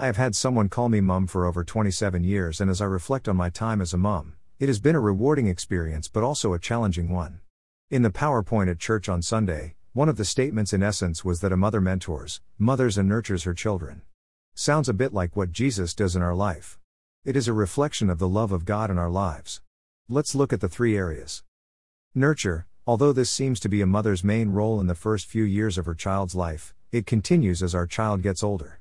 I have had someone call me mum for over 27 years, and as I reflect on my time as a mum, it has been a rewarding experience but also a challenging one. In the PowerPoint at church on Sunday, one of the statements in essence was that a mother mentors, mothers, and nurtures her children. Sounds a bit like what Jesus does in our life. It is a reflection of the love of God in our lives. Let's look at the three areas. Nurture, although this seems to be a mother's main role in the first few years of her child's life, it continues as our child gets older.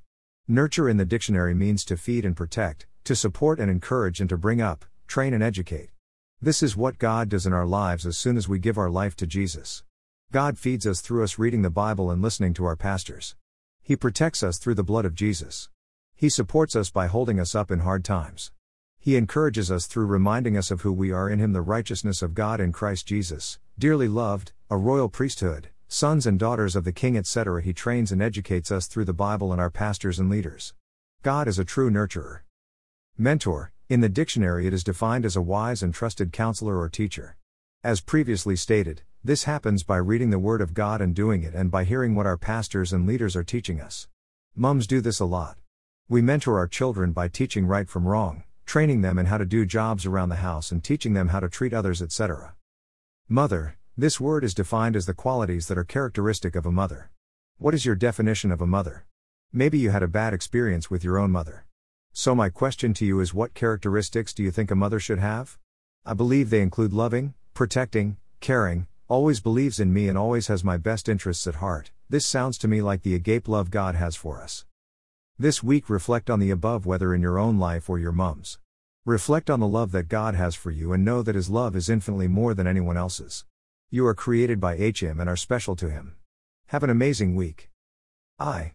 Nurture in the dictionary means to feed and protect, to support and encourage, and to bring up, train and educate. This is what God does in our lives as soon as we give our life to Jesus. God feeds us through us reading the Bible and listening to our pastors. He protects us through the blood of Jesus. He supports us by holding us up in hard times. He encourages us through reminding us of who we are in Him, the righteousness of God in Christ Jesus, dearly loved, a royal priesthood, sons and daughters of the King, etc. He trains and educates us through the Bible and our pastors and leaders. God is a true nurturer. Mentor, in the dictionary, it is defined as a wise and trusted counselor or teacher. As previously stated, this happens by reading the Word of God and doing it, and by hearing what our pastors and leaders are teaching us. Mums do this a lot. We mentor our children by teaching right from wrong, training them in how to do jobs around the house, and teaching them how to treat others, etc. Mother, this word is defined as the qualities that are characteristic of a mother. What is your definition of a mother? Maybe you had a bad experience with your own mother. So, my question to you is what characteristics do you think a mother should have? I believe they include loving, protecting, caring, always believes in me, and always has my best interests at heart. This sounds to me like the agape love God has for us. This week, reflect on the above, whether in your own life or your mum's. Reflect on the love that God has for you and know that His love is infinitely more than anyone else's. You are created by HM and are special to Him. Have an amazing week. I.